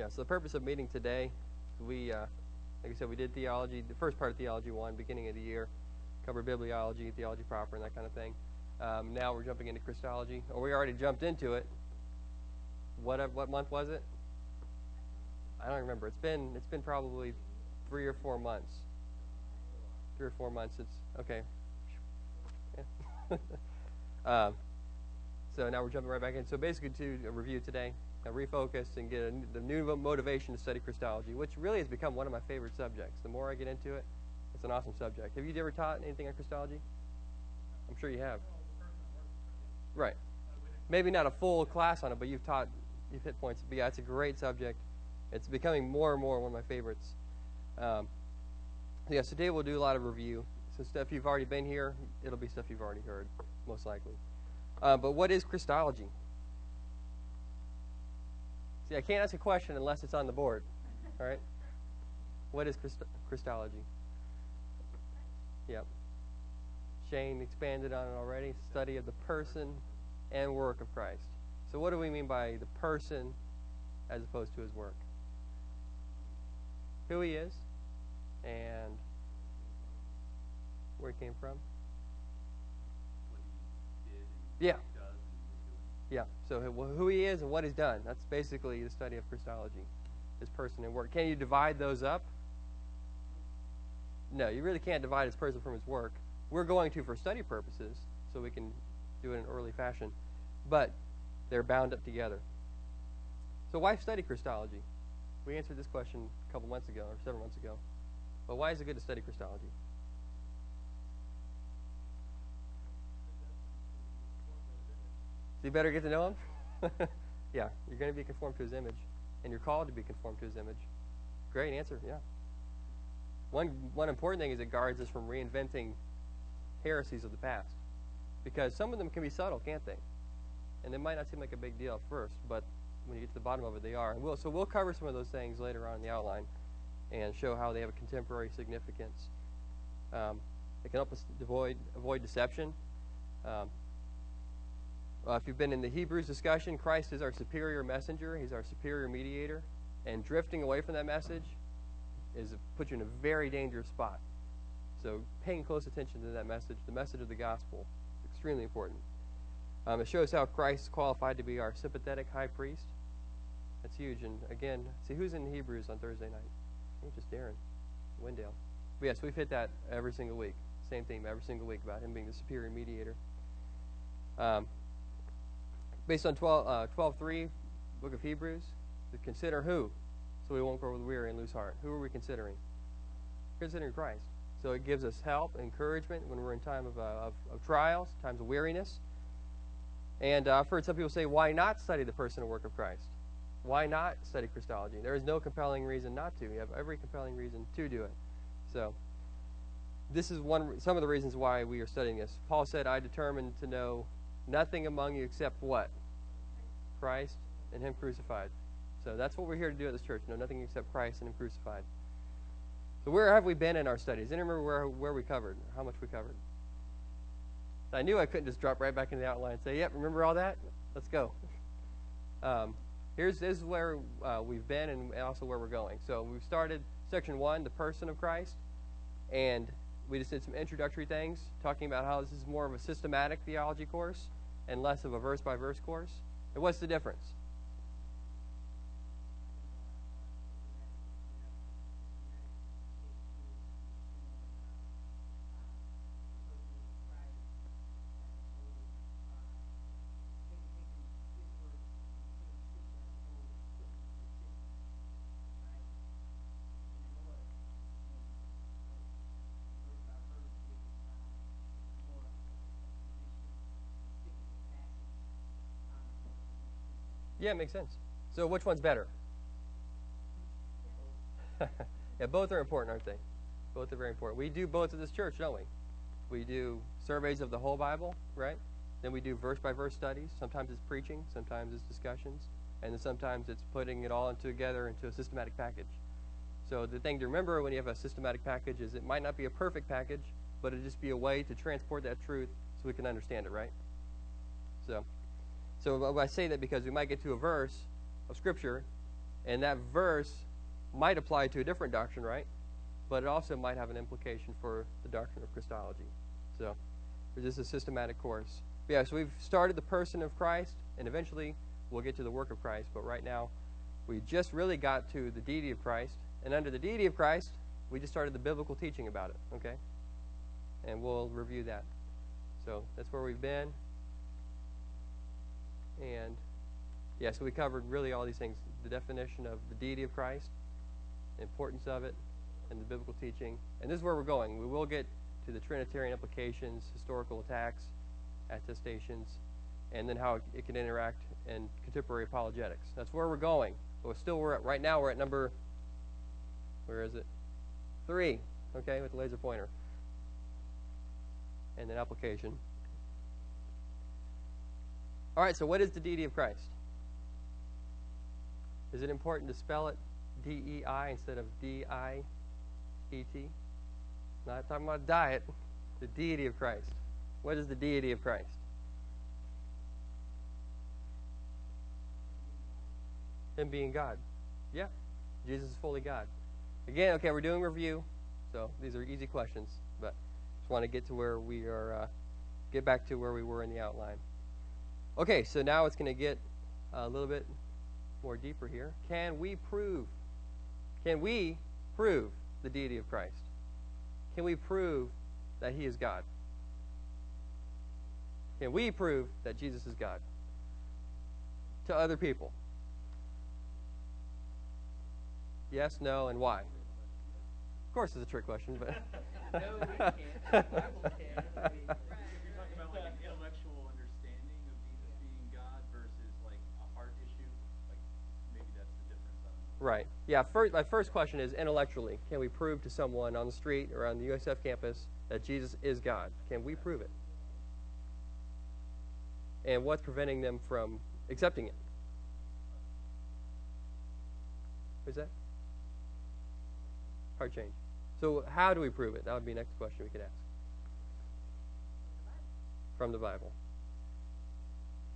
Yeah, so the purpose of meeting today, we, uh, like I said, we did theology, the first part of Theology 1, beginning of the year, covered bibliology, theology proper, and that kind of thing. Um, now we're jumping into Christology, or we already jumped into it. What, what month was it? I don't remember. It's been, it's been probably three or four months. Three or four months. It's, okay. Yeah. um, so now we're jumping right back in. So basically to review today, refocus and get a, the new motivation to study Christology, which really has become one of my favorite subjects. The more I get into it, it's an awesome subject. Have you ever taught anything on Christology? I'm sure you have. Right. Maybe not a full class on it, but you've taught, you've hit points. But yeah, it's a great subject. It's becoming more and more one of my favorites. Um, yeah, today we'll do a lot of review. So stuff you've already been here, it'll be stuff you've already heard, most likely. Uh, but what is Christology? See, I can't ask a question unless it's on the board. All right? What is Christ- Christology? Yep. Shane expanded on it already. Study of the person and work of Christ. So, what do we mean by the person as opposed to his work? Who he is and where he came from. Yeah. Yeah. So who he is and what he's done. That's basically the study of Christology, his person and work. Can you divide those up? No, you really can't divide his person from his work. We're going to for study purposes, so we can do it in early fashion. But they're bound up together. So why study Christology? We answered this question a couple months ago or several months ago. But why is it good to study Christology? So you better get to know him? yeah, you're going to be conformed to his image, and you're called to be conformed to his image. Great answer, yeah. One, one important thing is it guards us from reinventing heresies of the past. Because some of them can be subtle, can't they? And they might not seem like a big deal at first, but when you get to the bottom of it, they are. And we'll, so we'll cover some of those things later on in the outline and show how they have a contemporary significance. Um, it can help us avoid, avoid deception. Um, uh, if you've been in the Hebrews discussion, Christ is our superior messenger. He's our superior mediator. And drifting away from that message is put you in a very dangerous spot. So paying close attention to that message, the message of the gospel, is extremely important. Um, it shows how Christ is qualified to be our sympathetic high priest. That's huge. And again, see who's in Hebrews on Thursday night? I think just Darren, Wendell. But yes, we've hit that every single week. Same theme every single week about him being the superior mediator. Um, based on 12, uh, 12 3, book of Hebrews, to consider who, so we won't grow weary and lose heart. Who are we considering? Considering Christ. So it gives us help, encouragement when we're in time of, uh, of, of, trials, times of weariness. And uh, I've heard some people say, why not study the person and work of Christ? Why not study Christology? There is no compelling reason not to. You have every compelling reason to do it. So this is one some of the reasons why we are studying this. Paul said, I determined to know nothing among you except what? Christ and Him crucified. So that's what we're here to do at this church. Know nothing except Christ and Him crucified. So where have we been in our studies? Anyone remember where, where we covered, how much we covered? I knew I couldn't just drop right back into the outline and say, yep, remember all that? Let's go. Um, here's this is where uh, we've been and also where we're going. So we've started section one, the person of Christ, and we just did some introductory things, talking about how this is more of a systematic theology course and less of a verse by verse course. What's the difference? Yeah, it makes sense. So which one's better? yeah, both are important, aren't they? Both are very important. We do both at this church, don't we? We do surveys of the whole Bible, right? Then we do verse by verse studies. Sometimes it's preaching, sometimes it's discussions, and then sometimes it's putting it all together into a systematic package. So the thing to remember when you have a systematic package is it might not be a perfect package, but it'll just be a way to transport that truth so we can understand it, right? So so I say that because we might get to a verse of Scripture And that verse might apply to a different doctrine, right? But it also might have an implication for the doctrine of Christology. So, this is a systematic course. But yeah, so we've started the person of Christ, and eventually we'll get to the work of Christ. But right now, we just really got to the deity of Christ. And under the deity of Christ, we just started the biblical teaching about it, okay? And we'll review that. So that's where we've been. And yeah, so we covered really all these things the definition of the deity of Christ, the importance of it, and the biblical teaching. And this is where we're going. We will get to the Trinitarian implications, historical attacks, attestations, and then how it can interact in contemporary apologetics. That's where we're going. But still, we're at, right now we're at number, where is it? Three, okay, with the laser pointer. And then application. All right, so what is the deity of Christ? Is it important to spell it D E I instead of D I E T? Not talking about diet, the deity of Christ. What is the deity of Christ? Him being God. Yeah, Jesus is fully God. Again, okay, we're doing review, so these are easy questions, but just want to get to where we are, uh, get back to where we were in the outline. Okay, so now it's going to get a little bit more deeper here. Can we prove? Can we prove the deity of Christ? Can we prove that he is God? Can we prove that Jesus is God to other people? Yes, no, and why? Of course, it's a trick question, but. no, we can't. The Bible can. You're talking about like an intellectual understanding of Jesus being God versus like a heart issue. Like maybe that's the difference. I don't know. Right. Yeah. First, my first question is intellectually, can we prove to someone on the street or on the USF campus that Jesus is God? Can we prove it? And what's preventing them from accepting it? Who's that? Heart change. So, how do we prove it? That would be the next question we could ask. From the Bible.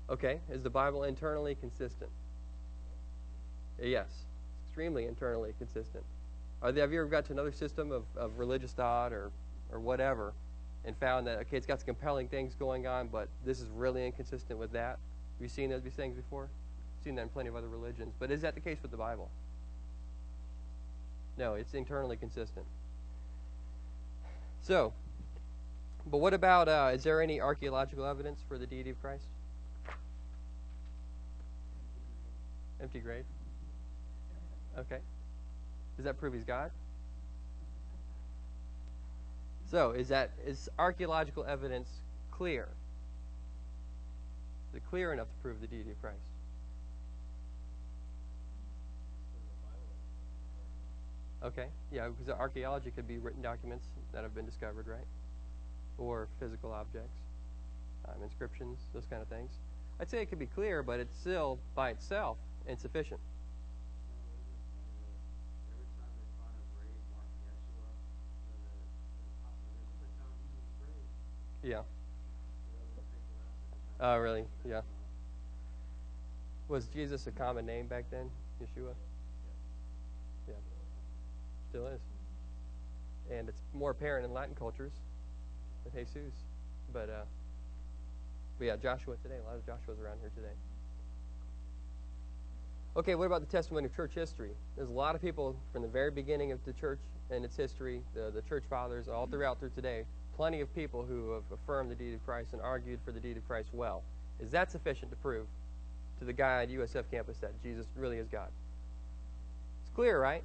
Okay. Is the Bible internally consistent? Yes. Extremely internally consistent. Have you ever got to another system of, of religious thought or, or whatever and found that, okay, it's got some compelling things going on, but this is really inconsistent with that? Have you seen those things before? seen that in plenty of other religions. But is that the case with the Bible? No, it's internally consistent. So, but what about, uh, is there any archaeological evidence for the deity of Christ? Empty grave? Okay. Does that prove he's God? So, is that is archaeological evidence clear? Is it clear enough to prove the deity of Christ? Okay, yeah, because archaeology could be written documents that have been discovered, right? Or physical objects, um, inscriptions, those kind of things. I'd say it could be clear, but it's still, by itself, insufficient. Yeah. Oh, really? Yeah. Was Jesus a common name back then? Yeshua? Yeah. Still is. And it's more apparent in Latin cultures than Jesus. But, uh, but yeah, Joshua today. A lot of Joshua's around here today. Okay, what about the testimony of church history? There's a lot of people from the very beginning of the church and its history, the, the church fathers, all throughout through today, plenty of people who have affirmed the deity of Christ and argued for the deity of Christ well. Is that sufficient to prove to the guy at USF campus that Jesus really is God? It's clear, right?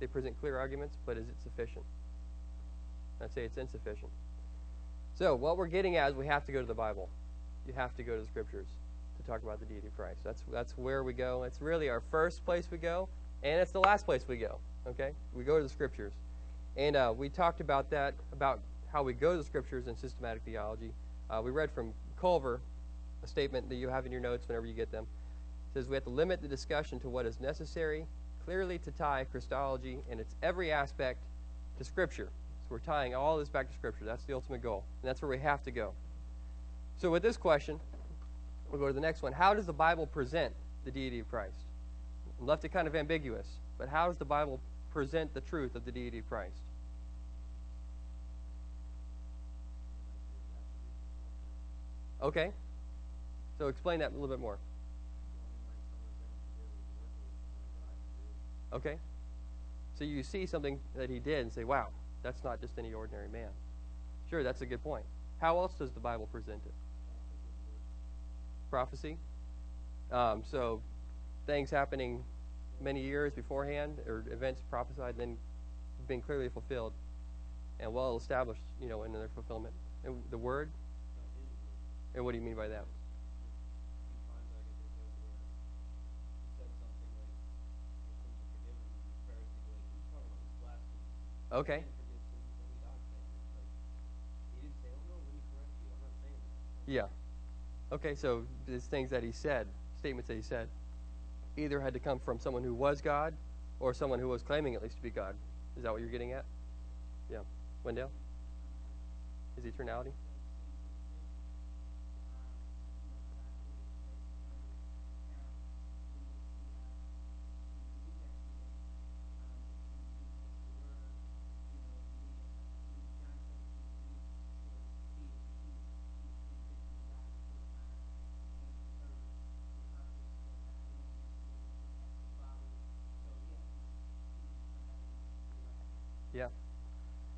They present clear arguments, but is it sufficient? I'd say it's insufficient. So, what we're getting at is we have to go to the Bible. You have to go to the Scriptures to talk about the deity of Christ. That's, that's where we go. It's really our first place we go, and it's the last place we go. Okay? We go to the Scriptures. And uh, we talked about that, about how we go to the scriptures in systematic theology. Uh, we read from Culver a statement that you have in your notes whenever you get them. It says we have to limit the discussion to what is necessary, clearly to tie Christology and its every aspect to Scripture. So we're tying all this back to Scripture. That's the ultimate goal. And that's where we have to go. So with this question, we'll go to the next one. How does the Bible present the deity of Christ? left it kind of ambiguous. But how does the Bible present the truth of the deity of Christ? Okay. So explain that a little bit more. Okay. So you see something that he did and say, wow, that's not just any ordinary man. Sure, that's a good point. How else does the Bible present it? Prophecy. Um, so things happening many years beforehand, or events prophesied, then been clearly fulfilled and well established, you know, in their fulfillment. And the Word. And what do you mean by that? Okay. Yeah. Okay, so these things that he said, statements that he said, either had to come from someone who was God or someone who was claiming at least to be God. Is that what you're getting at? Yeah. Wendell? Is eternality?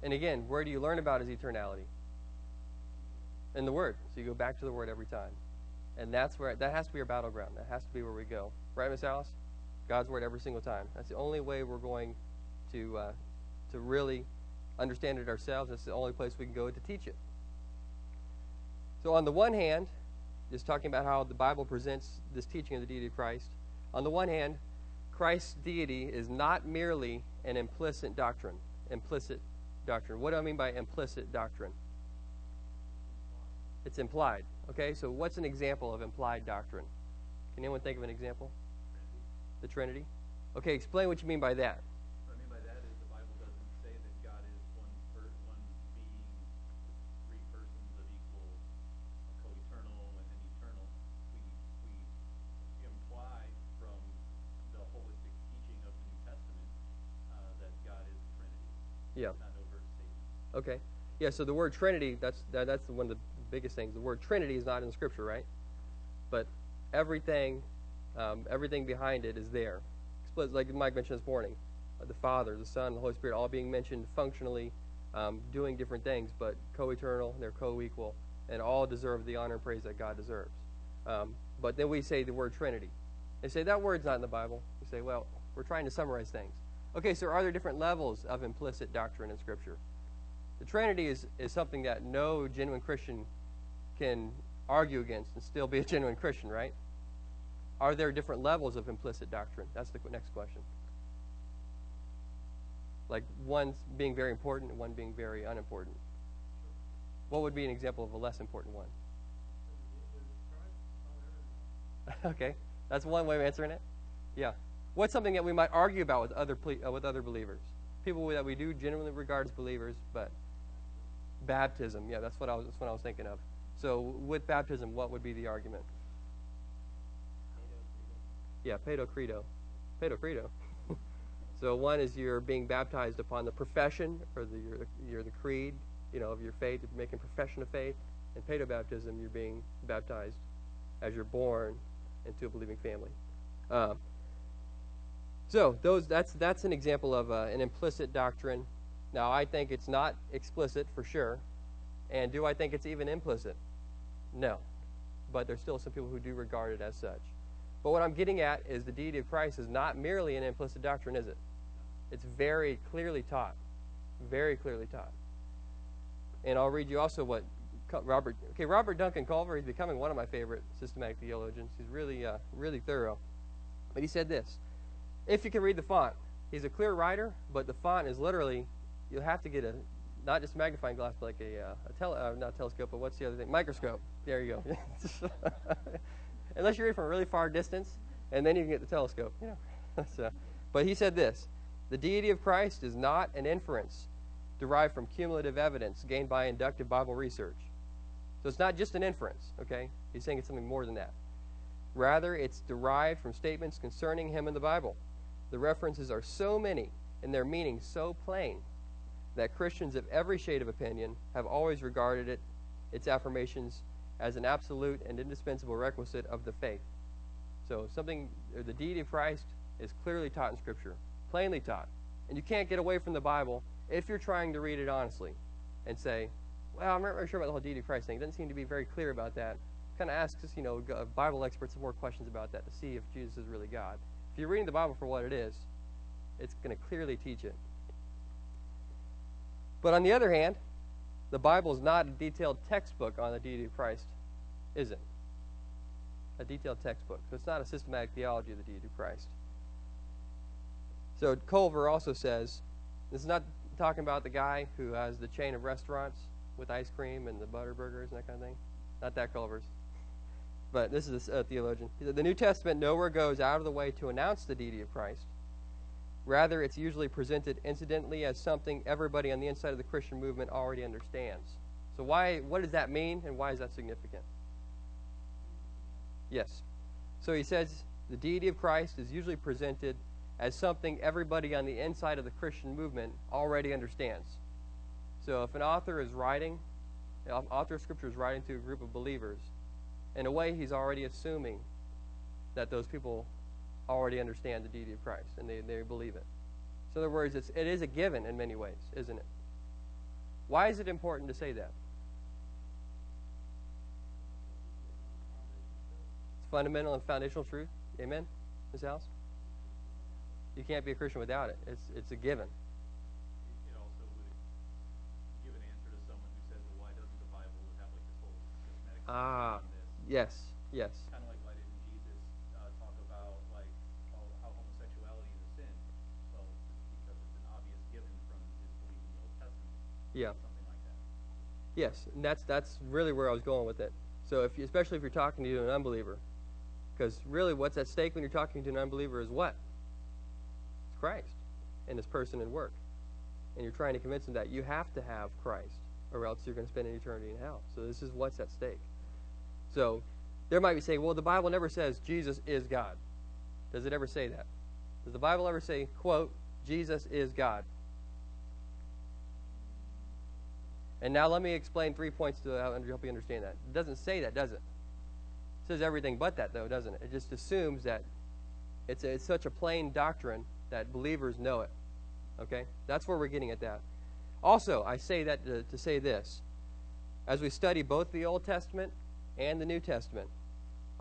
And again, where do you learn about his eternality? In the Word. So you go back to the Word every time. And that's where that has to be our battleground. That has to be where we go. Right, Miss Alice? God's Word every single time. That's the only way we're going to uh, to really understand it ourselves. That's the only place we can go to teach it. So on the one hand, just talking about how the Bible presents this teaching of the deity of Christ. On the one hand, Christ's deity is not merely an implicit doctrine implicit doctrine. What do I mean by implicit doctrine? It's implied. Okay, so what's an example of implied doctrine? Can anyone think of an example? The Trinity? Okay, explain what you mean by that. What I mean by that is the Bible doesn't say that God is one per, one being, three persons of equal, co-eternal and then eternal. We we imply from the holistic teaching of the New Testament uh, that God is the Trinity. Yeah. Not an overt statement. Okay. Yeah, so the word Trinity, that's that, that's one of the biggest things. The word Trinity is not in scripture, right? But everything um, everything behind it is there. Like Mike mentioned this morning. Uh, the Father, the Son, the Holy Spirit all being mentioned functionally, um, doing different things, but co-eternal, they're co-equal, and all deserve the honor and praise that God deserves. Um, but then we say the word Trinity. They say that word's not in the Bible. We say, well, we're trying to summarize things. Okay, so are there different levels of implicit doctrine in Scripture? The Trinity is, is something that no genuine Christian can argue against and still be a genuine Christian, right? Are there different levels of implicit doctrine? That's the next question. Like one being very important and one being very unimportant. What would be an example of a less important one? okay, that's one way of answering it. Yeah. What's something that we might argue about with other uh, with other believers? People that we do genuinely regard as believers, but baptism. Yeah, that's what I was. That's what I was thinking of. So with baptism, what would be the argument? Yeah, pedo credo. Pedo credo. so one is you're being baptized upon the profession or the you're, you're the creed, you know, of your faith, making profession of faith. And pedo baptism, you're being baptized as you're born into a believing family. Uh, so those that's that's an example of uh, an implicit doctrine. Now I think it's not explicit for sure, and do I think it's even implicit? No, but there's still some people who do regard it as such. But what I'm getting at is the deity of Christ is not merely an implicit doctrine, is it? It's very clearly taught, very clearly taught. And I'll read you also what Robert. Okay, Robert Duncan Culver. He's becoming one of my favorite systematic theologians. He's really, uh, really thorough. But he said this: If you can read the font, he's a clear writer, but the font is literally you'll have to get a not just magnifying glass, but like a, uh, a tele, uh, not telescope, but what's the other thing? Microscope. There you go. Unless you're reading from a really far distance, and then you can get the telescope. You know. so, but he said this: the deity of Christ is not an inference derived from cumulative evidence gained by inductive Bible research. So it's not just an inference. Okay, he's saying it's something more than that. Rather, it's derived from statements concerning him in the Bible. The references are so many and their meaning so plain that Christians of every shade of opinion have always regarded it, its affirmations as an absolute and indispensable requisite of the faith. So, something, the deity of Christ is clearly taught in Scripture, plainly taught. And you can't get away from the Bible if you're trying to read it honestly and say, well, I'm not really sure about the whole deity of Christ thing. It doesn't seem to be very clear about that. Kind of asks you know, uh, Bible experts some more questions about that to see if Jesus is really God. If you're reading the Bible for what it is, it's going to clearly teach it. But on the other hand, the Bible is not a detailed textbook on the deity of Christ, is it? A detailed textbook. So it's not a systematic theology of the deity of Christ. So Culver also says this is not talking about the guy who has the chain of restaurants with ice cream and the butter burgers and that kind of thing. Not that Culver's. But this is a theologian. The New Testament nowhere goes out of the way to announce the deity of Christ. Rather, it's usually presented incidentally as something everybody on the inside of the Christian movement already understands. So why what does that mean and why is that significant? Yes. So he says the deity of Christ is usually presented as something everybody on the inside of the Christian movement already understands. So if an author is writing, an author of scripture is writing to a group of believers, in a way he's already assuming that those people already understand the deity of Christ and they, they believe it. So in other words, it's, it is a given in many ways, isn't it? Why is it important to say that? It's fundamental and foundational truth. Amen, Ms. House? You can't be a Christian without it. It's, it's a given. It ah, yes, would give an answer to someone who says, well, why doesn't the Bible have like this whole systematic Ah, on this? yes, yes. Kind of like why didn't Jesus uh, talk about like how, how homosexuality is a sin? Well, because it's an obvious given from his belief in the Old Testament. Yeah. Yes, and that's that's really where I was going with it. So if you, especially if you're talking to an unbeliever, because really what's at stake when you're talking to an unbeliever is what? It's Christ and His person and work, and you're trying to convince them that you have to have Christ, or else you're going to spend an eternity in hell. So this is what's at stake. So there might be saying, well, the Bible never says Jesus is God. Does it ever say that? Does the Bible ever say, quote, Jesus is God? And now let me explain three points to help you understand that. It doesn't say that, does it? It says everything but that, though, doesn't it? It just assumes that it's, a, it's such a plain doctrine that believers know it. Okay? That's where we're getting at that. Also, I say that to, to say this. As we study both the Old Testament and the New Testament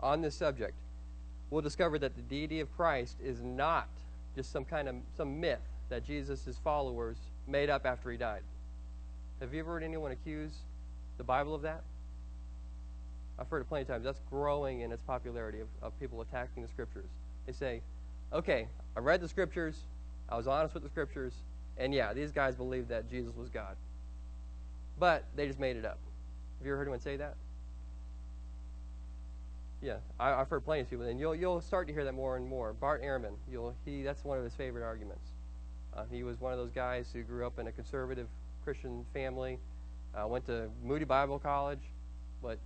on this subject, we'll discover that the deity of Christ is not just some kind of some myth that Jesus' followers made up after he died. Have you ever heard anyone accuse the Bible of that? I've heard it plenty of times. That's growing in its popularity of, of people attacking the scriptures. They say, okay, I read the scriptures, I was honest with the scriptures, and yeah, these guys believed that Jesus was God. But they just made it up. Have you ever heard anyone say that? Yeah, I, have heard plenty of people, and you'll you'll start to hear that more and more. Bart Ehrman, you'll he that's one of his favorite arguments. Uh, he was one of those guys who grew up in a conservative Christian family, uh, went to Moody Bible College, but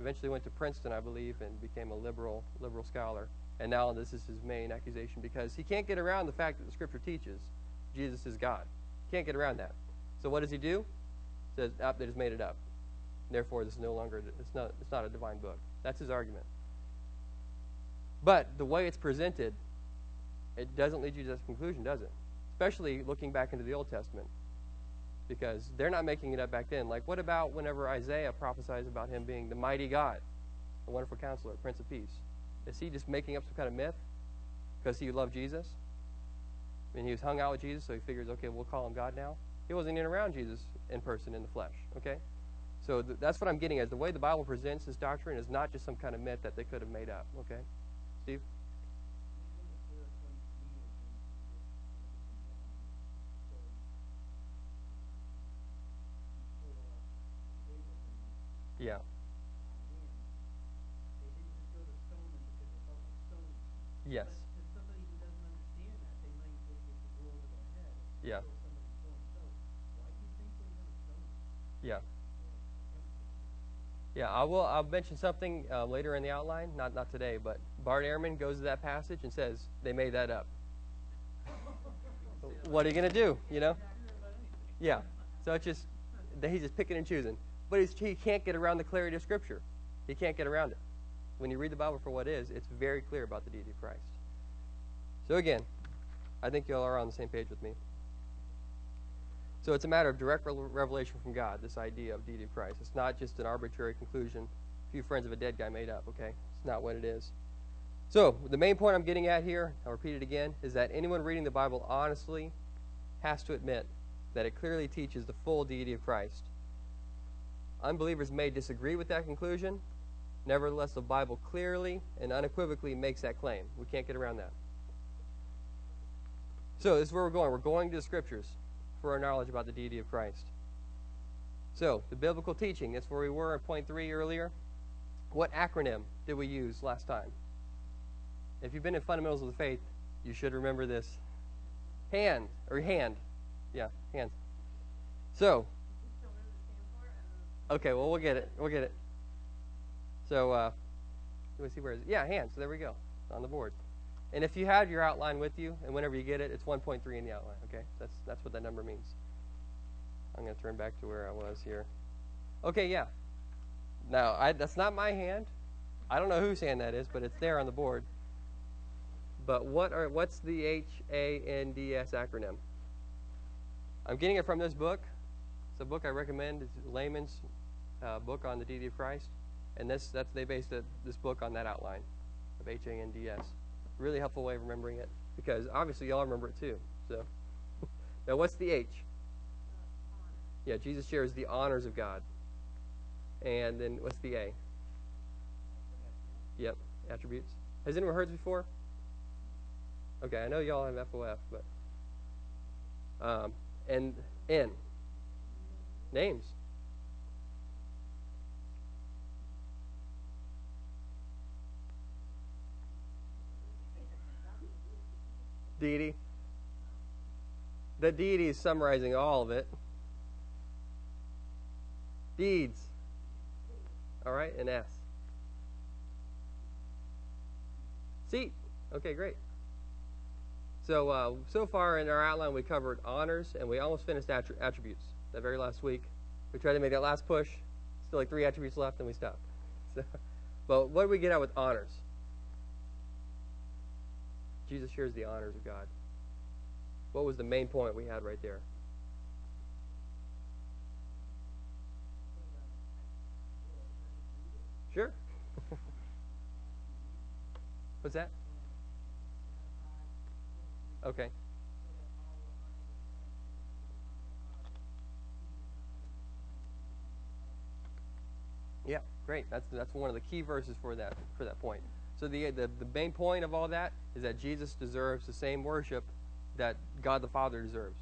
eventually went to Princeton, I believe, and became a liberal liberal scholar. And now this is his main accusation because he can't get around the fact that the Scripture teaches Jesus is God. Can't get around that. So what does he do? He says, ah, they just made it up. Therefore, this is no longer it's not it's not a divine book. That's his argument. But the way it's presented, it doesn't lead you to that conclusion, does it? Especially looking back into the Old Testament because they're not making it up back then. Like, what about whenever Isaiah prophesies about him being the mighty God, the wonderful counselor, Prince of Peace? Is he just making up some kind of myth because he loved Jesus? I mean, he was hung out with Jesus, so he figures, okay, we'll call him God now. He wasn't even around Jesus in person in the flesh, okay? So th- that's what I'm getting at. The way the Bible presents this doctrine is not just some kind of myth that they could have made up, okay? Steve? Yeah. Yes. Yeah. Yeah. Yeah, I will. I'll mention something uh, later in the outline. Not not today, but Bart Ehrman goes to that passage and says they made that up. what are you gonna do? You know? Yeah. So it's just he's just picking and choosing. But he can't get around the clarity of Scripture. He can't get around it. When you read the Bible for what it's it's very clear about the deity of Christ. So again, I think you all are on the same page with me. So it's a matter of direct revelation from God, this idea of deity of Christ. It's not just an arbitrary conclusion a few friends of a dead guy made up, okay? It's not what it is. So the main point I'm getting at here, I'll repeat it again, is that anyone reading the Bible honestly has to admit that it clearly teaches the full deity of Christ. Unbelievers may disagree with that conclusion. Nevertheless, the Bible clearly and unequivocally makes that claim. We can't get around that. So this is where we're going. We're going to the scriptures for our knowledge about the deity of Christ. So, the biblical teaching, that's where we were at point three earlier. What acronym did we use last time? If you've been in Fundamentals of the Faith, you should remember this. Hand, or hand. Yeah, hands. So, okay, well, we'll get it. We'll get it. So, uh, let me see where is it? Yeah, hands. So there we go. on the board. And if you have your outline with you, and whenever you get it, it's 1.3 in the outline, okay? That's, that's what that number means. I'm going to turn back to where I was here. Okay, yeah. Now, I, that's not my hand. I don't know whose hand that is, but it's there on the board. But what are what's the H-A-N-D-S acronym? I'm getting it from this book. It's a book I recommend. It's Layman's uh, book on the deity of Christ. And this, that's, they based it, this book on that outline of H-A-N-D-S really helpful way of remembering it because obviously y'all remember it too. So now what's the H? Yeah, Jesus shares the honors of God. And then what's the A? Yep, attributes. Has anyone heard this before? Okay, I know y'all have FOF, but um, and N names. Deity. The deity is summarizing all of it. Deeds. All right, and S. Seat. Okay, great. So, uh, so far in our outline, we covered honors, and we almost finished attributes that very last week. We tried to make that last push. Still like three attributes left, and we stopped. So, but what do we get out with honors? Jesus shares the honors of God. What was the main point we had right there? Sure. What's that? Okay. Yeah, great. That's that's one of the key verses for that for that point. So the, the, the main point of all that is that Jesus deserves the same worship that God the Father deserves.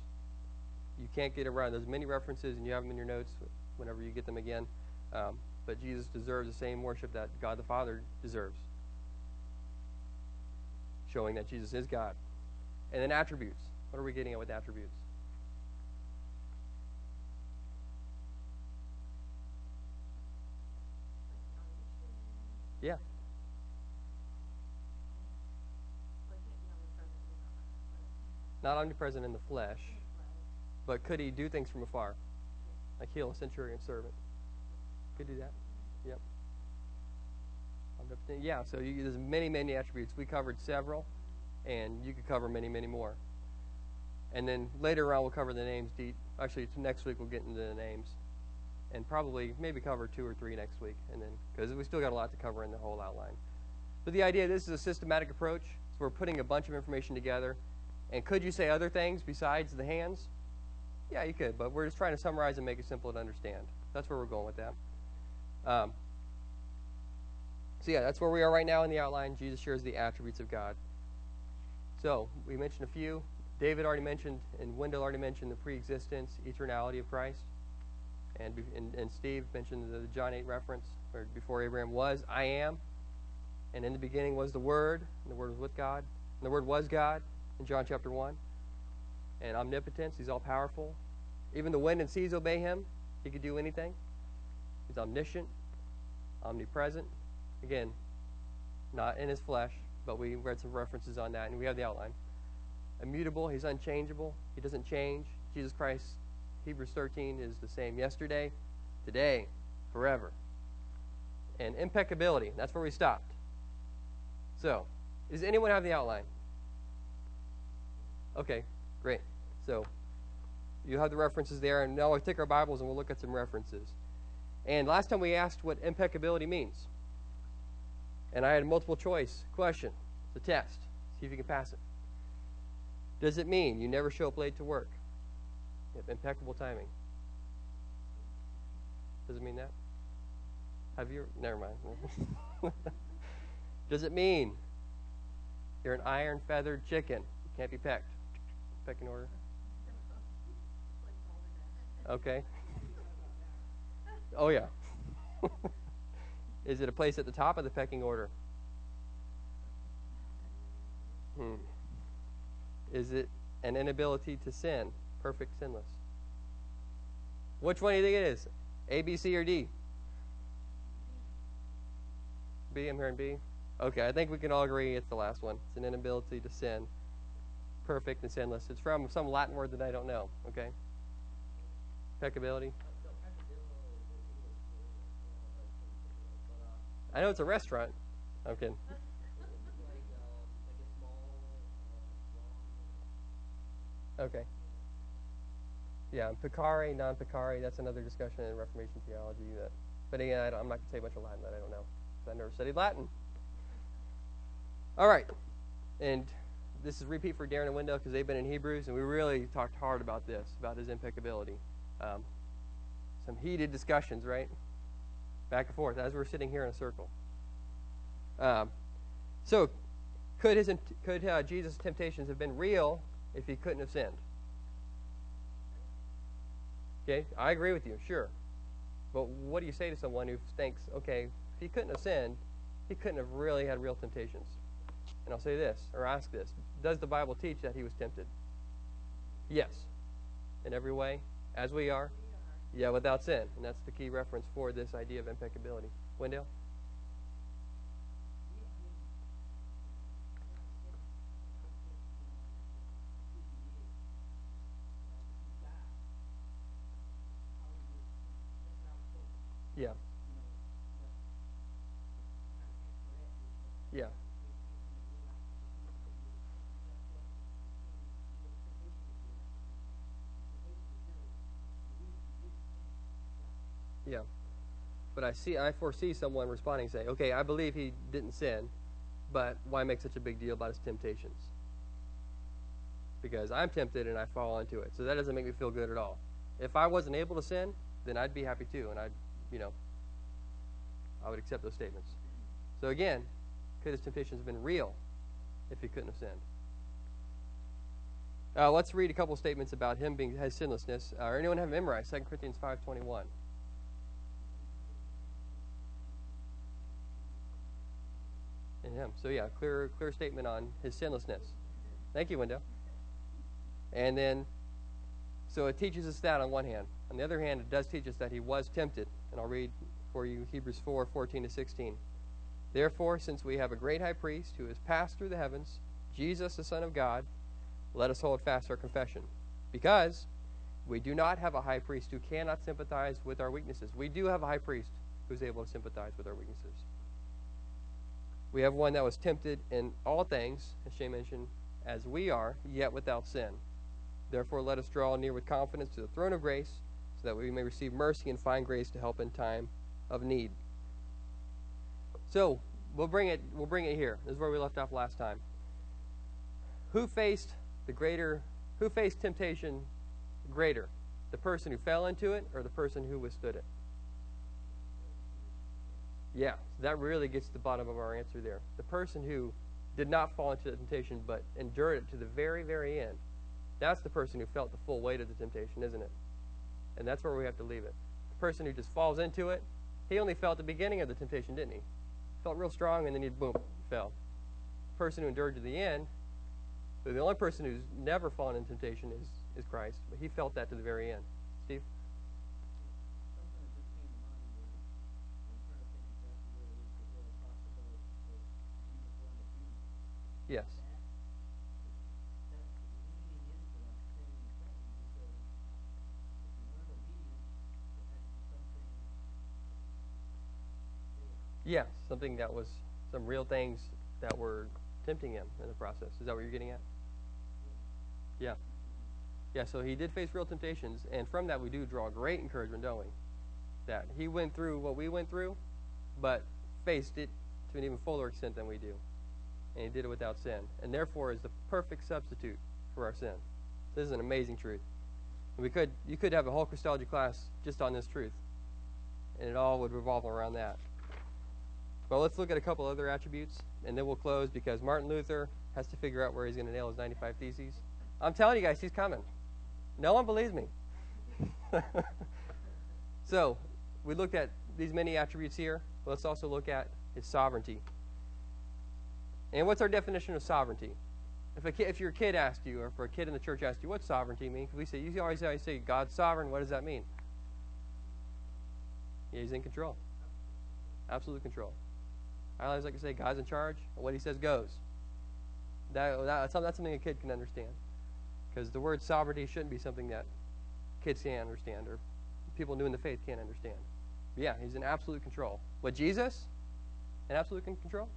You can't get around. There's many references, and you have them in your notes whenever you get them again. Um, but Jesus deserves the same worship that God the Father deserves, showing that Jesus is God. And then attributes. What are we getting at with attributes? Yeah. Not omnipresent in the flesh, but could he do things from afar? Like heal a centurion servant. Could do that. Yep. Yeah, so you, there's many, many attributes. We covered several, and you could cover many, many more. And then later on, we'll cover the names. Deep. Actually, next week we'll get into the names, and probably maybe cover two or three next week, and then because we still got a lot to cover in the whole outline. But the idea this is a systematic approach. So we're putting a bunch of information together and could you say other things besides the hands? Yeah, you could, but we're just trying to summarize and make it simple to understand. That's where we're going with that. Um, so, yeah, that's where we are right now in the outline. Jesus shares the attributes of God. So, we mentioned a few. David already mentioned, and Wendell already mentioned the pre existence, eternality of Christ. And, and, and Steve mentioned the John 8 reference, where before Abraham was, I am. And in the beginning was the Word, and the Word was with God, and the Word was God in John chapter 1. And omnipotence, he's all powerful. Even the wind and seas obey him. He could do anything. He's omniscient. omnipresent. Again, not in his flesh, but we read some references on that, and we have the outline. Immutable, he's unchangeable. He doesn't change. Jesus Christ, Hebrews 13, is the same yesterday, today, forever. And impeccability, that's where we stopped. So, does anyone have the outline? Okay, great. So, you have the references there, and now we'll take our Bibles and we'll look at some references. And last time we asked what impeccability means. And I had a multiple choice question. It's a test. See if you can pass it. Does it mean you never show up late to work? Impeccable timing. Does it mean that? Have you? Never mind. Does it mean you're an iron feathered chicken? You can't be pecked. Pecking order. Okay. Oh, yeah. Is it a place at the top of the pecking order? Hmm. Is it an inability to sin? Perfect sinless. Which one do you think it is? A, B, C, or D? B, I'm hearing B. Okay, I think we can all agree it's the last one. It's an inability to sin. Perfect and sinless. It's from some Latin word that I don't know. Okay? Peccability. I know it's a restaurant. I'm kidding. Okay. Yeah, peccare, non-peccare, that's another discussion in Reformation theology. That, but again, I am not going to say a much of Latin that I don't know. I never studied Latin. All right. And this is repeat for Darren and Wendell because they've been in Hebrews, and we really talked hard about this, about his impeccability. Um, some heated discussions, right? Back and forth as we're sitting here in a circle. Um, so, could his could uh, Jesus' temptations have been real if he couldn't have sinned? Okay, I agree with you, sure. But what do you say to someone who thinks, okay, if he couldn't have sinned, he couldn't have really had real temptations? And I'll say this, or ask this Does the Bible teach that he was tempted? Yes. In every way, as we are? Yeah, without sin. And that's the key reference for this idea of impeccability. Wendell? Yeah. Yeah. But I see I foresee someone responding saying, "Okay, I believe he didn't sin, but why make such a big deal about his temptations?" Because I'm tempted and I fall into it. So that doesn't make me feel good at all. If I wasn't able to sin, then I'd be happy too and I'd, you know, I would accept those statements. So again, could his temptations have been real if he couldn't have sinned? Uh, let's read a couple statements about him being his sinlessness. Uh, anyone have memorized 2 Corinthians 5.21? In him. So yeah, clear clear statement on his sinlessness. Thank you, Wendell. And then, so it teaches us that on one hand. On the other hand, it does teach us that he was tempted. And I'll read for you Hebrews 4 14 to 16. Therefore, since we have a great high priest who has passed through the heavens, Jesus, the Son of God, let us hold fast our confession. Because we do not have a high priest who cannot sympathize with our weaknesses. We do have a high priest who's able to sympathize with our weaknesses. We have one that was tempted in all things, as Shay mentioned, as we are, yet without sin. Therefore, let us draw near with confidence to the throne of grace, so that we may receive mercy and find grace to help in time of need. So we'll bring it. We'll bring it here. This is where we left off last time. Who faced the greater? Who faced temptation greater? The person who fell into it, or the person who withstood it? Yeah, that really gets to the bottom of our answer there. The person who did not fall into the temptation but endured it to the very, very end. That's the person who felt the full weight of the temptation, isn't it? And that's where we have to leave it. The person who just falls into it he only felt the beginning of the temptation, didn't he? Felt real strong, and then he boom fell. The person who endured to the end, the only person who's never fallen in temptation is is Christ, but he felt that to the very end. Yes. Yeah, something that was some real things that were tempting him in the process. Is that what you're getting at? Yeah. Yeah, so he did face real temptations, and from that we do draw great encouragement, don't we? That he went through what we went through, but faced it to an even fuller extent than we do. And he did it without sin, and therefore is the perfect substitute for our sin. This is an amazing truth. We could you could have a whole Christology class just on this truth, and it all would revolve around that. Well, let's look at a couple other attributes, and then we'll close because Martin Luther has to figure out where he's going to nail his 95 Theses. I'm telling you guys, he's coming. No one believes me. so, we looked at these many attributes here. Let's also look at his sovereignty. And what's our definition of sovereignty? If, a kid, if your kid asked you, or if a kid in the church asked you, what sovereignty mean? We say, you always, say, God's sovereign. What does that mean? Yeah, he's in control. Absolute control. I always like to say, God's in charge. What he says goes. That, that, that's something a kid can understand. Because the word sovereignty shouldn't be something that kids can't understand or people new in the faith can't understand. But yeah, he's in absolute control. What, Jesus? In absolute control?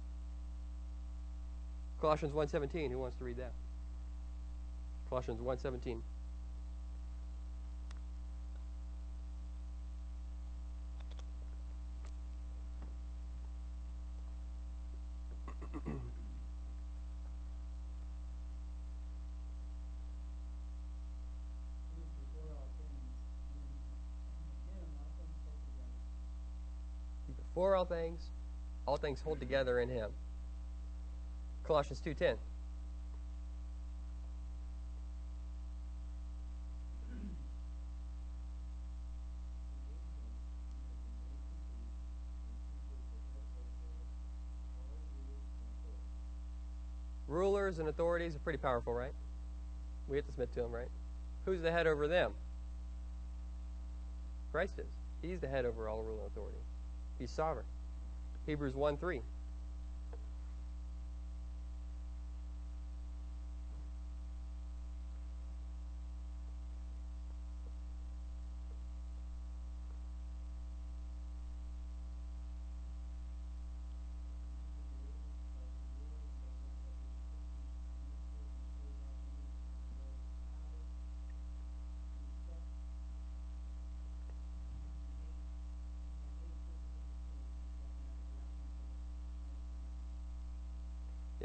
Colossians 1.17, who wants to read that? Colossians 1.17. before all things, all things hold together in him. Colossians 2:10. Rulers and authorities are pretty powerful, right? We have to submit to them, right? Who's the head over them? Christ is. He's the head over all rule and authority. He's sovereign. Hebrews 1 3.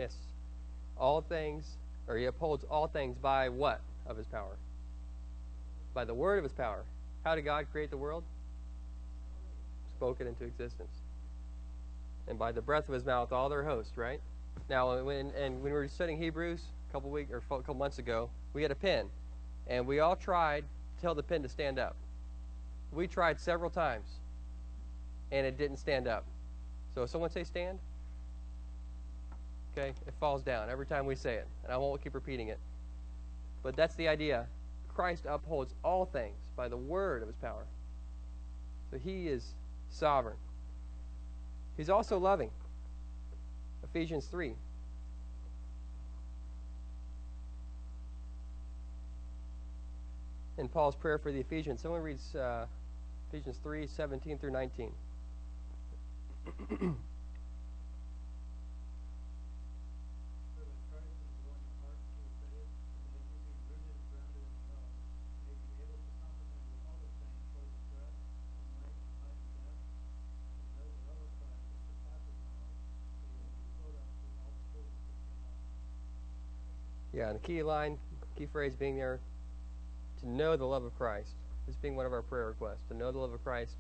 Yes. All things, or he upholds all things by what of his power? By the word of his power. How did God create the world? Spoke it into existence. And by the breath of his mouth, all their hosts, right? Now, when, and when we were studying Hebrews a couple weeks or a couple months ago, we had a pen, and we all tried to tell the pen to stand up. We tried several times, and it didn't stand up. So, someone say stand. Okay? It falls down every time we say it. And I won't keep repeating it. But that's the idea. Christ upholds all things by the word of his power. So he is sovereign. He's also loving. Ephesians 3. In Paul's prayer for the Ephesians, someone reads uh, Ephesians 3 17 through 19. The key line, key phrase being there, to know the love of Christ. This being one of our prayer requests. To know the love of Christ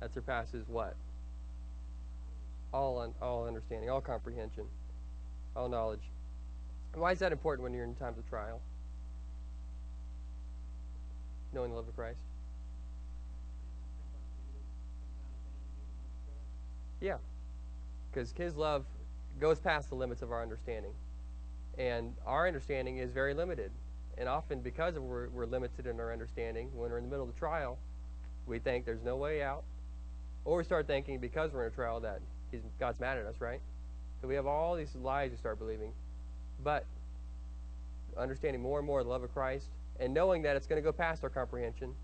that surpasses what? All, un, all understanding, all comprehension, all knowledge. Why is that important when you're in times of trial? Knowing the love of Christ? Yeah. Because his love goes past the limits of our understanding. And our understanding is very limited. And often, because we're, we're limited in our understanding, when we're in the middle of the trial, we think there's no way out. Or we start thinking, because we're in a trial, that God's mad at us, right? So we have all these lies we start believing. But understanding more and more the love of Christ and knowing that it's going to go past our comprehension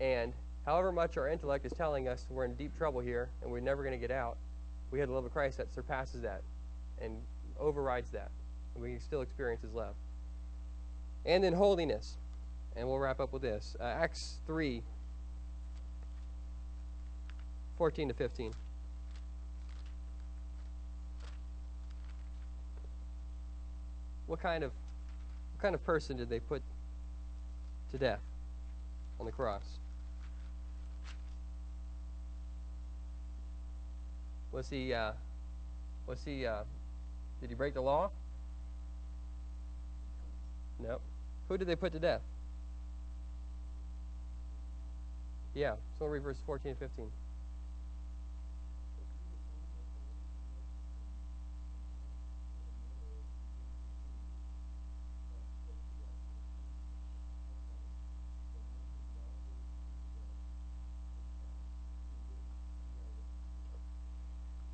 and however much our intellect is telling us we're in deep trouble here and we're never going to get out, we have the love of Christ that surpasses that and overrides that. We still experience his love. And then holiness. And we'll wrap up with this. Uh, Acts 3 14 to 15. What kind of what kind of person did they put to death on the cross? Was he uh, was he uh, did he break the law? Nope. Who did they put to death? Yeah, so we'll read verse 14 and 15.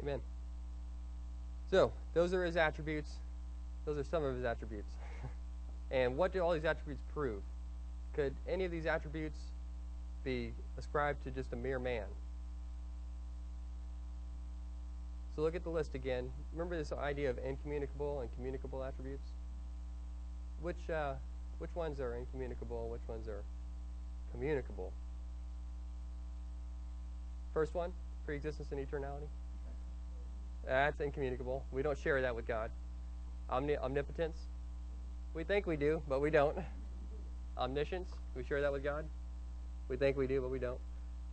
Amen. So, those are his attributes. Those are some of his attributes. And what do all these attributes prove? Could any of these attributes be ascribed to just a mere man? So look at the list again. Remember this idea of incommunicable and communicable attributes? Which, uh, which ones are incommunicable and which ones are communicable? First one, preexistence and eternality. That's incommunicable. We don't share that with God. Omni- omnipotence. We think we do, but we don't. Omniscience. We share that with God. We think we do, but we don't.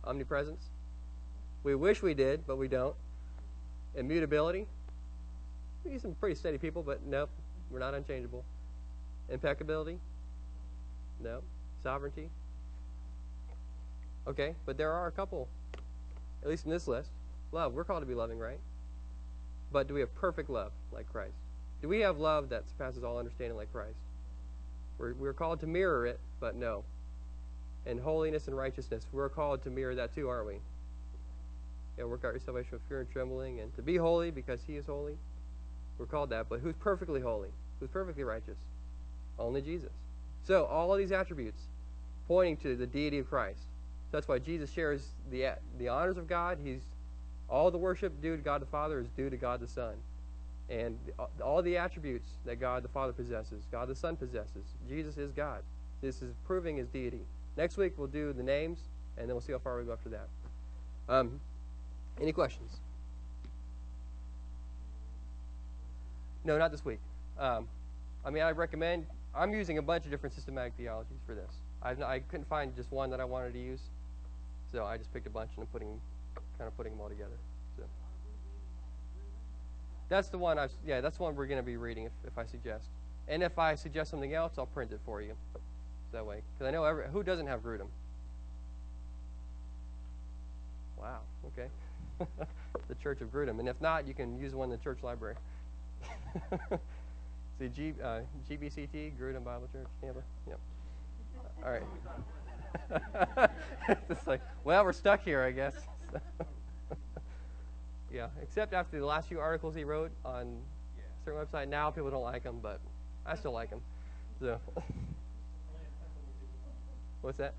Omnipresence. We wish we did, but we don't. Immutability. We some pretty steady people, but nope, we're not unchangeable. Impeccability. No. Sovereignty. Okay, but there are a couple, at least in this list. Love. We're called to be loving, right? But do we have perfect love like Christ? Do we have love that surpasses all understanding like Christ? We're, we're called to mirror it, but no. And holiness and righteousness, we're called to mirror that too, aren't we? Yeah, work out your salvation with fear and trembling, and to be holy because He is holy. We're called that. But who's perfectly holy? Who's perfectly righteous? Only Jesus. So all of these attributes pointing to the deity of Christ. So that's why Jesus shares the the honors of God. He's all the worship due to God the Father is due to God the Son. And all the attributes that God the Father possesses, God the Son possesses. Jesus is God. This is proving his deity. Next week we'll do the names, and then we'll see how far we go after that. Um, any questions? No, not this week. Um, I mean, I recommend. I'm using a bunch of different systematic theologies for this. I've, I couldn't find just one that I wanted to use, so I just picked a bunch and I'm putting kind of putting them all together. That's the one I yeah that's the one we're going to be reading if, if I suggest. And if I suggest something else, I'll print it for you. That way, because I know every, who doesn't have Grudem. Wow. Okay. the Church of Grudem, and if not, you can use one in the church library. See, G, uh, GBCT, Grudem Bible Church, Tampa. Yep. All right. it's like, well, we're stuck here, I guess. Yeah, except after the last few articles he wrote on yeah. a certain website. Now people don't like him, but I still like him. So, what's that?